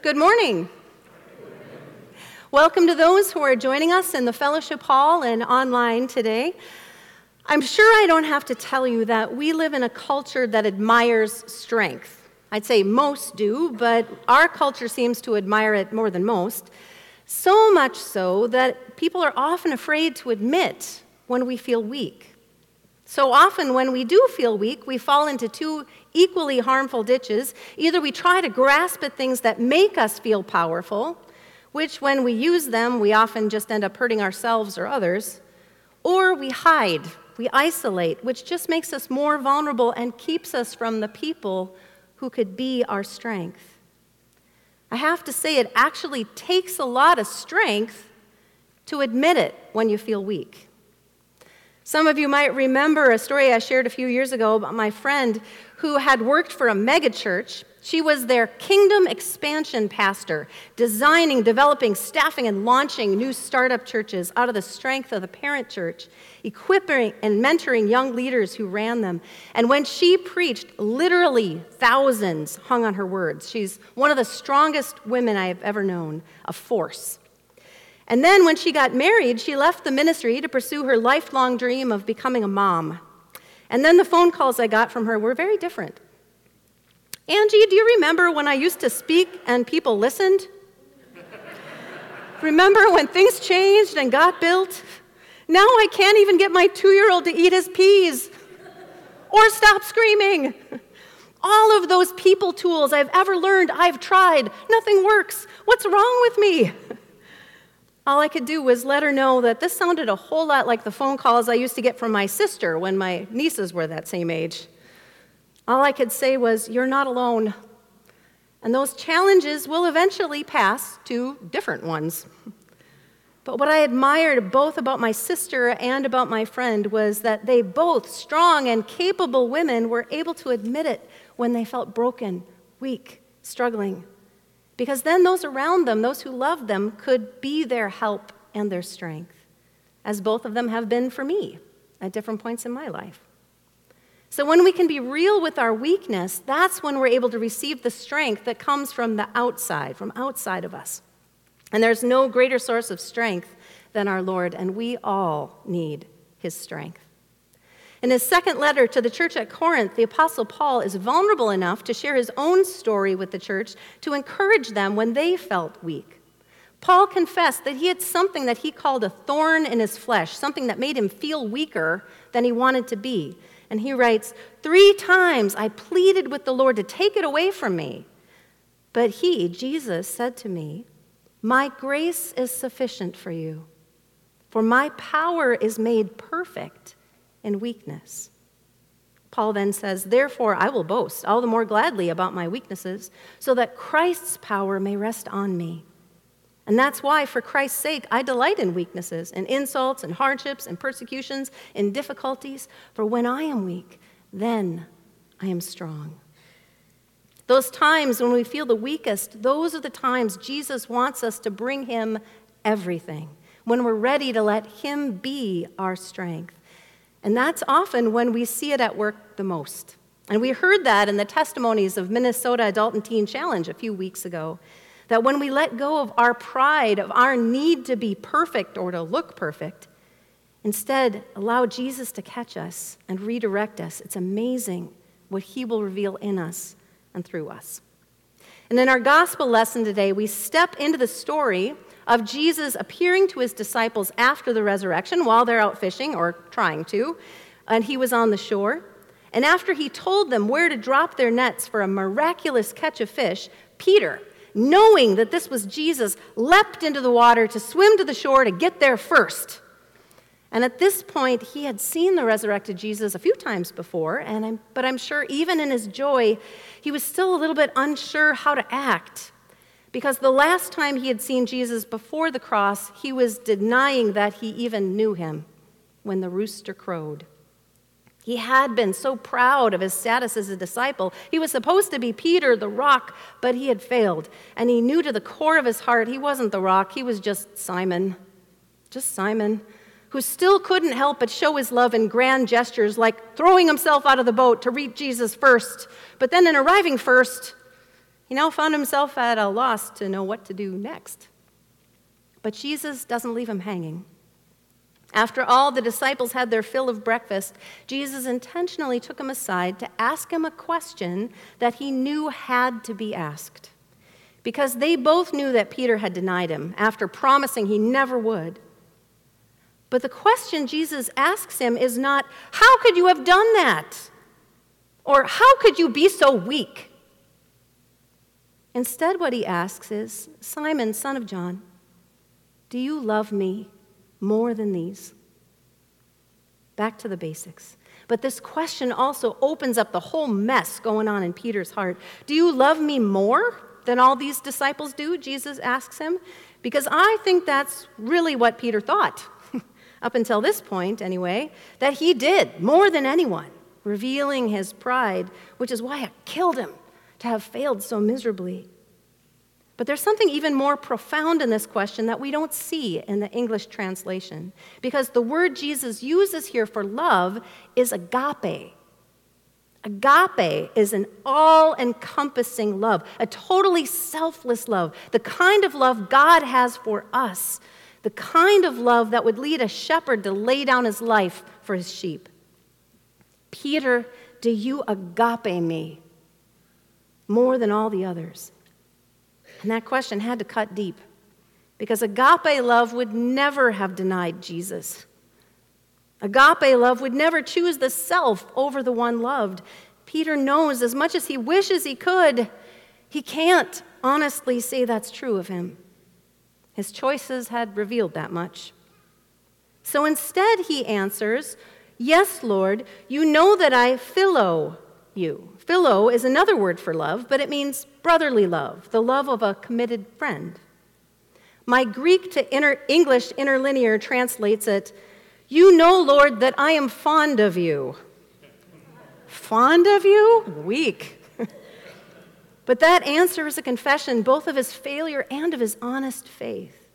Good morning. Welcome to those who are joining us in the fellowship hall and online today. I'm sure I don't have to tell you that we live in a culture that admires strength. I'd say most do, but our culture seems to admire it more than most. So much so that people are often afraid to admit when we feel weak. So often, when we do feel weak, we fall into two equally harmful ditches. Either we try to grasp at things that make us feel powerful, which when we use them, we often just end up hurting ourselves or others, or we hide, we isolate, which just makes us more vulnerable and keeps us from the people who could be our strength. I have to say, it actually takes a lot of strength to admit it when you feel weak. Some of you might remember a story I shared a few years ago about my friend who had worked for a megachurch. She was their kingdom expansion pastor, designing, developing, staffing, and launching new startup churches out of the strength of the parent church, equipping and mentoring young leaders who ran them. And when she preached, literally thousands hung on her words. She's one of the strongest women I have ever known, a force. And then when she got married, she left the ministry to pursue her lifelong dream of becoming a mom. And then the phone calls I got from her were very different. Angie, do you remember when I used to speak and people listened? remember when things changed and got built? Now I can't even get my two year old to eat his peas or stop screaming. All of those people tools I've ever learned, I've tried. Nothing works. What's wrong with me? All I could do was let her know that this sounded a whole lot like the phone calls I used to get from my sister when my nieces were that same age. All I could say was, You're not alone. And those challenges will eventually pass to different ones. But what I admired both about my sister and about my friend was that they both, strong and capable women, were able to admit it when they felt broken, weak, struggling because then those around them, those who love them, could be their help and their strength, as both of them have been for me at different points in my life. So, when we can be real with our weakness, that's when we're able to receive the strength that comes from the outside, from outside of us. And there's no greater source of strength than our Lord, and we all need his strength. In his second letter to the church at Corinth, the Apostle Paul is vulnerable enough to share his own story with the church to encourage them when they felt weak. Paul confessed that he had something that he called a thorn in his flesh, something that made him feel weaker than he wanted to be. And he writes, Three times I pleaded with the Lord to take it away from me. But he, Jesus, said to me, My grace is sufficient for you, for my power is made perfect and weakness. Paul then says, Therefore, I will boast all the more gladly about my weaknesses, so that Christ's power may rest on me. And that's why, for Christ's sake, I delight in weaknesses, and insults, and hardships, and persecutions, and difficulties. For when I am weak, then I am strong. Those times when we feel the weakest, those are the times Jesus wants us to bring Him everything, when we're ready to let Him be our strength. And that's often when we see it at work the most. And we heard that in the testimonies of Minnesota Adult and Teen Challenge a few weeks ago. That when we let go of our pride, of our need to be perfect or to look perfect, instead allow Jesus to catch us and redirect us, it's amazing what he will reveal in us and through us. And in our gospel lesson today, we step into the story of Jesus appearing to his disciples after the resurrection while they're out fishing, or trying to, and he was on the shore. And after he told them where to drop their nets for a miraculous catch of fish, Peter, knowing that this was Jesus, leapt into the water to swim to the shore to get there first. And at this point, he had seen the resurrected Jesus a few times before, and I'm, but I'm sure even in his joy, he was still a little bit unsure how to act. Because the last time he had seen Jesus before the cross, he was denying that he even knew him when the rooster crowed. He had been so proud of his status as a disciple. He was supposed to be Peter, the rock, but he had failed. And he knew to the core of his heart he wasn't the rock, he was just Simon. Just Simon, who still couldn't help but show his love in grand gestures like throwing himself out of the boat to reach Jesus first. But then, in arriving first, He now found himself at a loss to know what to do next. But Jesus doesn't leave him hanging. After all the disciples had their fill of breakfast, Jesus intentionally took him aside to ask him a question that he knew had to be asked. Because they both knew that Peter had denied him after promising he never would. But the question Jesus asks him is not, How could you have done that? Or, How could you be so weak? Instead, what he asks is, Simon, son of John, do you love me more than these? Back to the basics. But this question also opens up the whole mess going on in Peter's heart. Do you love me more than all these disciples do? Jesus asks him. Because I think that's really what Peter thought, up until this point anyway, that he did more than anyone, revealing his pride, which is why it killed him to have failed so miserably. But there's something even more profound in this question that we don't see in the English translation. Because the word Jesus uses here for love is agape. Agape is an all encompassing love, a totally selfless love, the kind of love God has for us, the kind of love that would lead a shepherd to lay down his life for his sheep. Peter, do you agape me more than all the others? And that question had to cut deep because agape love would never have denied Jesus. Agape love would never choose the self over the one loved. Peter knows as much as he wishes he could, he can't honestly say that's true of him. His choices had revealed that much. So instead, he answers, Yes, Lord, you know that I philo you. Philo is another word for love, but it means brotherly love, the love of a committed friend. My Greek to inter- English interlinear translates it You know, Lord, that I am fond of you. Fond of you? Weak. but that answer is a confession both of his failure and of his honest faith.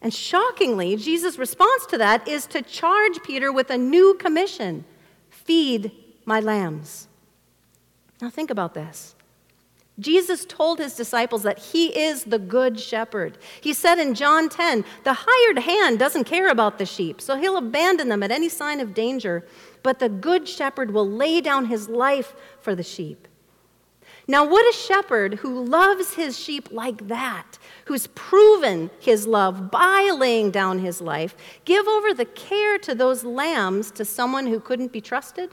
And shockingly, Jesus' response to that is to charge Peter with a new commission feed my lambs. Now, think about this. Jesus told his disciples that he is the good shepherd. He said in John 10, the hired hand doesn't care about the sheep, so he'll abandon them at any sign of danger, but the good shepherd will lay down his life for the sheep. Now, would a shepherd who loves his sheep like that, who's proven his love by laying down his life, give over the care to those lambs to someone who couldn't be trusted?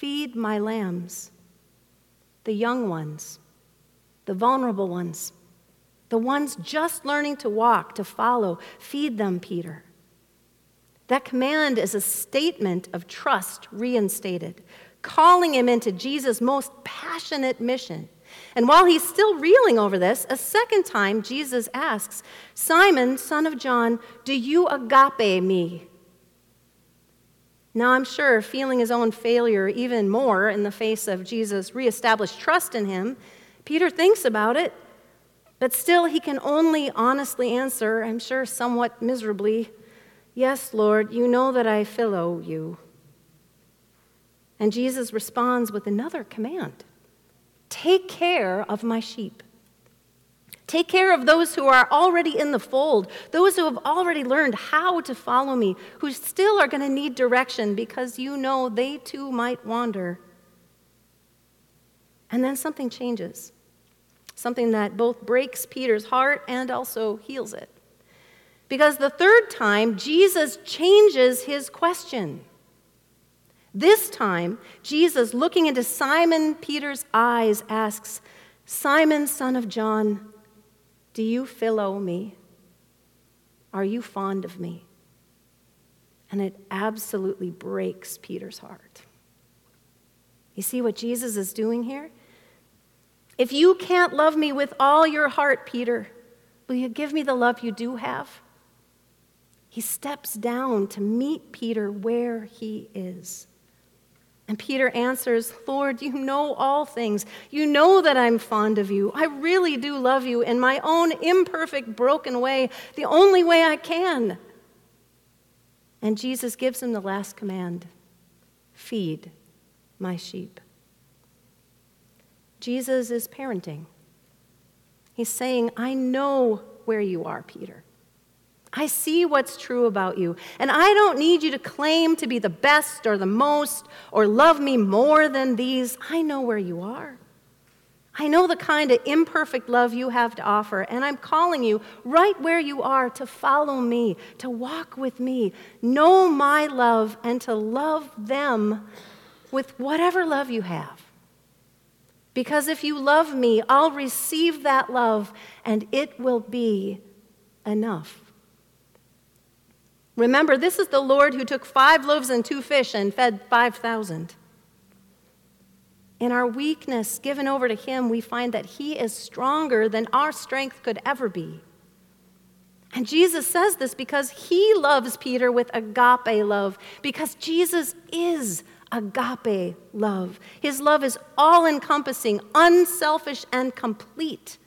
Feed my lambs, the young ones, the vulnerable ones, the ones just learning to walk, to follow. Feed them, Peter. That command is a statement of trust reinstated, calling him into Jesus' most passionate mission. And while he's still reeling over this, a second time Jesus asks, Simon, son of John, do you agape me? Now, I'm sure feeling his own failure even more in the face of Jesus' reestablished trust in him, Peter thinks about it, but still he can only honestly answer, I'm sure somewhat miserably, Yes, Lord, you know that I philo you. And Jesus responds with another command Take care of my sheep. Take care of those who are already in the fold, those who have already learned how to follow me, who still are going to need direction because you know they too might wander. And then something changes, something that both breaks Peter's heart and also heals it. Because the third time, Jesus changes his question. This time, Jesus, looking into Simon Peter's eyes, asks, Simon, son of John, do you philo me? Are you fond of me? And it absolutely breaks Peter's heart. You see what Jesus is doing here? If you can't love me with all your heart, Peter, will you give me the love you do have? He steps down to meet Peter where he is. And Peter answers, Lord, you know all things. You know that I'm fond of you. I really do love you in my own imperfect, broken way, the only way I can. And Jesus gives him the last command feed my sheep. Jesus is parenting. He's saying, I know where you are, Peter. I see what's true about you, and I don't need you to claim to be the best or the most or love me more than these. I know where you are. I know the kind of imperfect love you have to offer, and I'm calling you right where you are to follow me, to walk with me, know my love, and to love them with whatever love you have. Because if you love me, I'll receive that love and it will be enough. Remember, this is the Lord who took five loaves and two fish and fed 5,000. In our weakness given over to Him, we find that He is stronger than our strength could ever be. And Jesus says this because He loves Peter with agape love, because Jesus is agape love. His love is all encompassing, unselfish, and complete.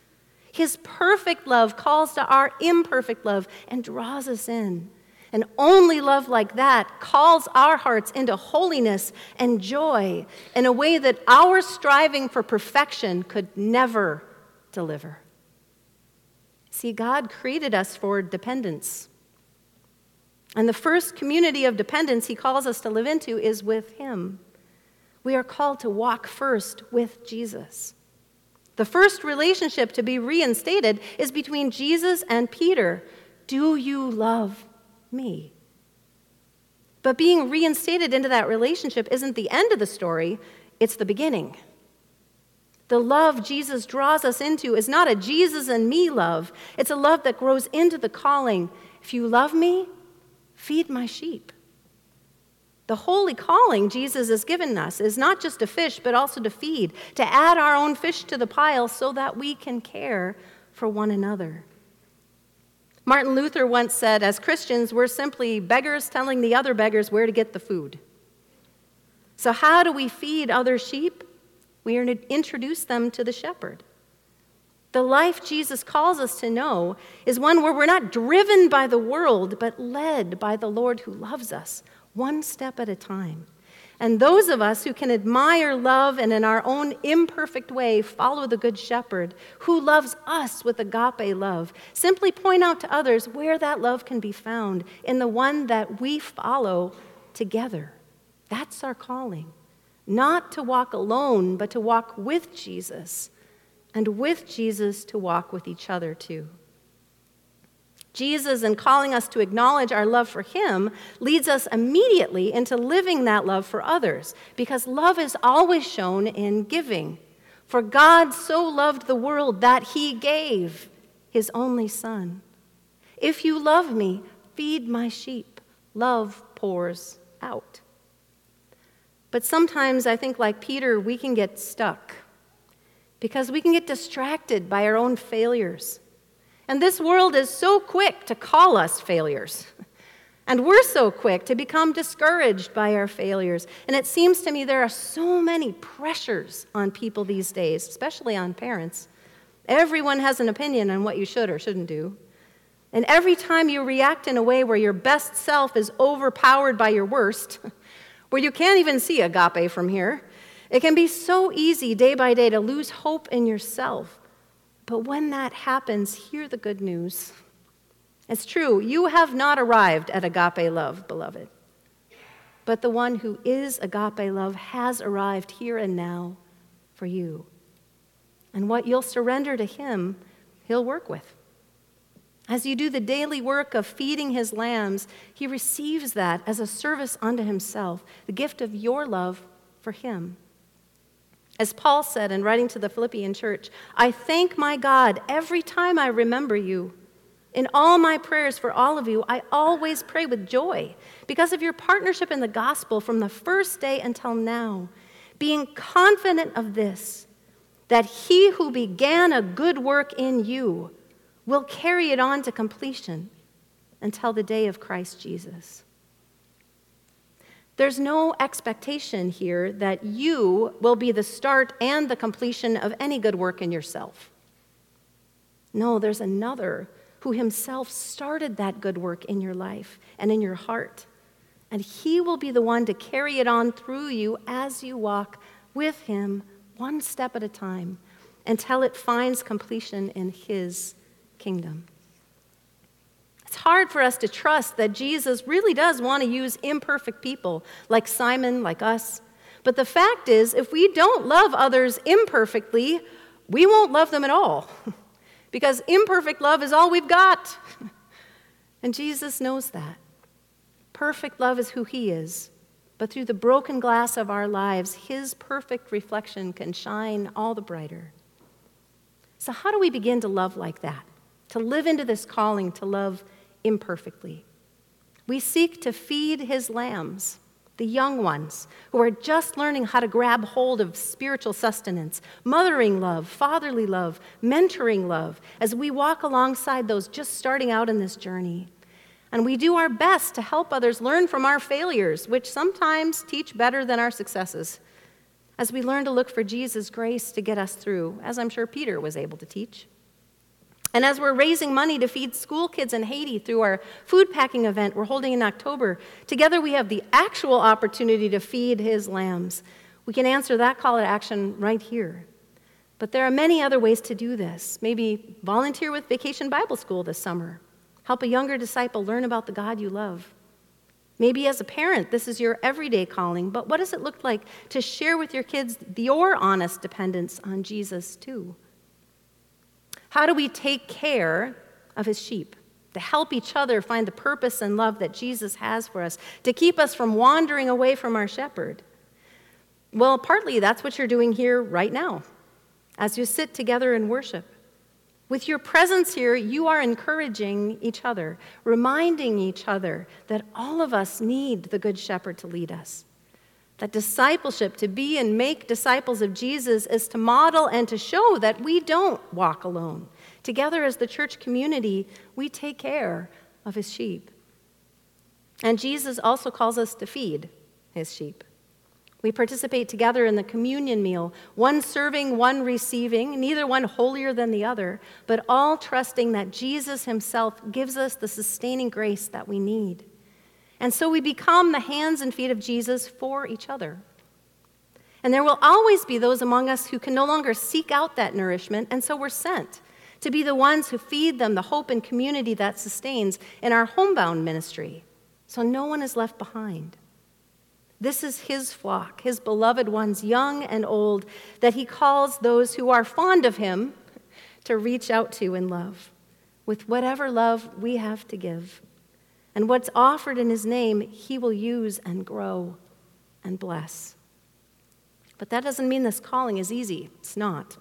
His perfect love calls to our imperfect love and draws us in. And only love like that calls our hearts into holiness and joy in a way that our striving for perfection could never deliver. See, God created us for dependence. And the first community of dependence he calls us to live into is with him. We are called to walk first with Jesus. The first relationship to be reinstated is between Jesus and Peter. Do you love me? But being reinstated into that relationship isn't the end of the story, it's the beginning. The love Jesus draws us into is not a Jesus and me love, it's a love that grows into the calling if you love me, Feed my sheep. The holy calling Jesus has given us is not just to fish, but also to feed, to add our own fish to the pile so that we can care for one another. Martin Luther once said, as Christians, we're simply beggars telling the other beggars where to get the food. So, how do we feed other sheep? We introduce them to the shepherd. The life Jesus calls us to know is one where we're not driven by the world, but led by the Lord who loves us, one step at a time. And those of us who can admire love and in our own imperfect way follow the Good Shepherd who loves us with agape love, simply point out to others where that love can be found in the one that we follow together. That's our calling. Not to walk alone, but to walk with Jesus and with Jesus to walk with each other too. Jesus, and calling us to acknowledge our love for Him, leads us immediately into living that love for others, because love is always shown in giving. For God so loved the world that He gave His only Son. If you love me, feed my sheep. Love pours out. But sometimes I think, like Peter, we can get stuck because we can get distracted by our own failures. And this world is so quick to call us failures. And we're so quick to become discouraged by our failures. And it seems to me there are so many pressures on people these days, especially on parents. Everyone has an opinion on what you should or shouldn't do. And every time you react in a way where your best self is overpowered by your worst, where you can't even see agape from here, it can be so easy day by day to lose hope in yourself. But when that happens, hear the good news. It's true, you have not arrived at agape love, beloved. But the one who is agape love has arrived here and now for you. And what you'll surrender to him, he'll work with. As you do the daily work of feeding his lambs, he receives that as a service unto himself, the gift of your love for him. As Paul said in writing to the Philippian church, I thank my God every time I remember you. In all my prayers for all of you, I always pray with joy because of your partnership in the gospel from the first day until now, being confident of this, that he who began a good work in you will carry it on to completion until the day of Christ Jesus. There's no expectation here that you will be the start and the completion of any good work in yourself. No, there's another who himself started that good work in your life and in your heart. And he will be the one to carry it on through you as you walk with him one step at a time until it finds completion in His kingdom. It's hard for us to trust that Jesus really does want to use imperfect people like Simon, like us. But the fact is, if we don't love others imperfectly, we won't love them at all. because imperfect love is all we've got. and Jesus knows that. Perfect love is who He is. But through the broken glass of our lives, His perfect reflection can shine all the brighter. So, how do we begin to love like that? To live into this calling to love imperfectly. We seek to feed his lambs, the young ones who are just learning how to grab hold of spiritual sustenance, mothering love, fatherly love, mentoring love, as we walk alongside those just starting out in this journey. And we do our best to help others learn from our failures, which sometimes teach better than our successes, as we learn to look for Jesus' grace to get us through, as I'm sure Peter was able to teach. And as we're raising money to feed school kids in Haiti through our food packing event we're holding in October, together we have the actual opportunity to feed his lambs. We can answer that call to action right here. But there are many other ways to do this. Maybe volunteer with Vacation Bible School this summer. Help a younger disciple learn about the God you love. Maybe as a parent, this is your everyday calling, but what does it look like to share with your kids your honest dependence on Jesus too? How do we take care of his sheep? To help each other find the purpose and love that Jesus has for us, to keep us from wandering away from our shepherd. Well, partly that's what you're doing here right now as you sit together in worship. With your presence here, you are encouraging each other, reminding each other that all of us need the Good Shepherd to lead us. That discipleship, to be and make disciples of Jesus, is to model and to show that we don't walk alone. Together as the church community, we take care of his sheep. And Jesus also calls us to feed his sheep. We participate together in the communion meal, one serving, one receiving, neither one holier than the other, but all trusting that Jesus himself gives us the sustaining grace that we need. And so we become the hands and feet of Jesus for each other. And there will always be those among us who can no longer seek out that nourishment, and so we're sent to be the ones who feed them the hope and community that sustains in our homebound ministry. So no one is left behind. This is his flock, his beloved ones, young and old, that he calls those who are fond of him to reach out to in love, with whatever love we have to give. And what's offered in his name, he will use and grow and bless. But that doesn't mean this calling is easy. It's not.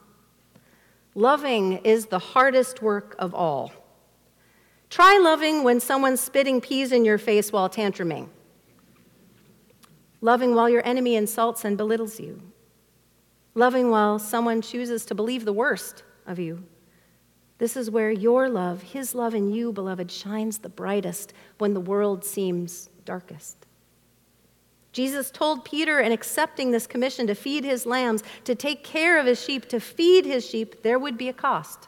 Loving is the hardest work of all. Try loving when someone's spitting peas in your face while tantruming. Loving while your enemy insults and belittles you. Loving while someone chooses to believe the worst of you. This is where your love, His love in you, beloved, shines the brightest when the world seems darkest. Jesus told Peter in accepting this commission to feed his lambs, to take care of his sheep, to feed his sheep, there would be a cost.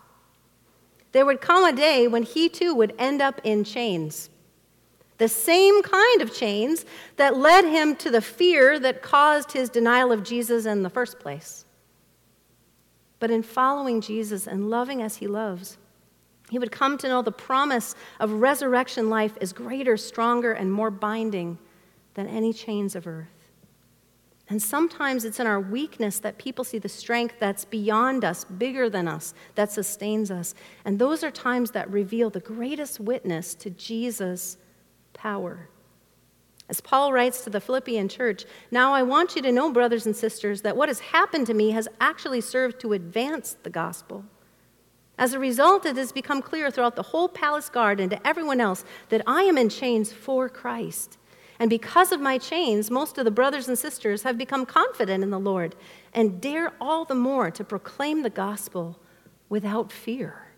There would come a day when he too would end up in chains. The same kind of chains that led him to the fear that caused his denial of Jesus in the first place. But in following Jesus and loving as he loves, he would come to know the promise of resurrection life is greater, stronger, and more binding than any chains of earth. And sometimes it's in our weakness that people see the strength that's beyond us, bigger than us, that sustains us. And those are times that reveal the greatest witness to Jesus' power. As Paul writes to the Philippian church, now I want you to know, brothers and sisters, that what has happened to me has actually served to advance the gospel. As a result, it has become clear throughout the whole palace guard and to everyone else that I am in chains for Christ. And because of my chains, most of the brothers and sisters have become confident in the Lord and dare all the more to proclaim the gospel without fear.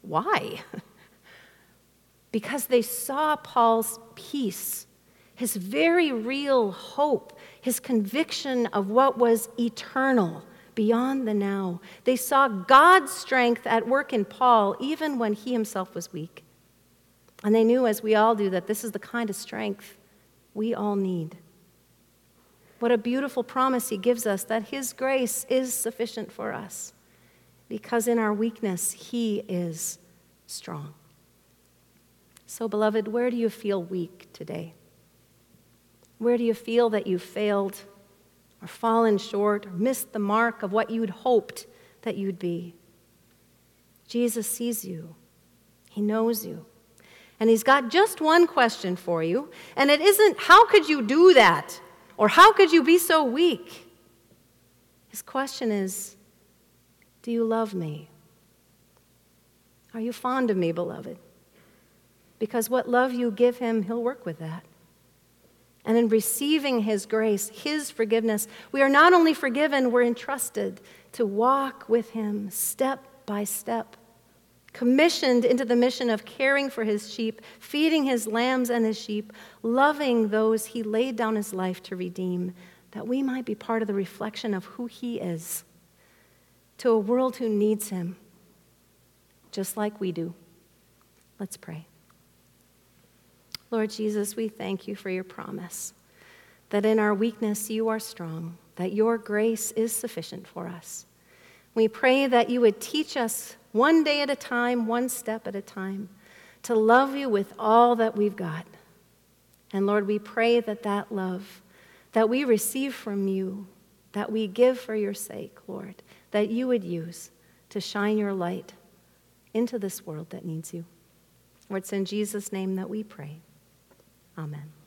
Why? because they saw Paul's peace his very real hope, his conviction of what was eternal beyond the now. They saw God's strength at work in Paul even when he himself was weak. And they knew, as we all do, that this is the kind of strength we all need. What a beautiful promise he gives us that his grace is sufficient for us because in our weakness, he is strong. So, beloved, where do you feel weak today? Where do you feel that you failed or fallen short or missed the mark of what you'd hoped that you'd be? Jesus sees you, He knows you. And He's got just one question for you, and it isn't, How could you do that? or How could you be so weak? His question is, Do you love me? Are you fond of me, beloved? Because what love you give Him, He'll work with that. And in receiving His grace, His forgiveness, we are not only forgiven, we're entrusted to walk with Him step by step, commissioned into the mission of caring for His sheep, feeding His lambs and His sheep, loving those He laid down His life to redeem, that we might be part of the reflection of who He is to a world who needs Him, just like we do. Let's pray. Lord Jesus, we thank you for your promise that in our weakness you are strong, that your grace is sufficient for us. We pray that you would teach us one day at a time, one step at a time, to love you with all that we've got. And Lord, we pray that that love that we receive from you, that we give for your sake, Lord, that you would use to shine your light into this world that needs you. Lord, it's in Jesus' name that we pray. Amen.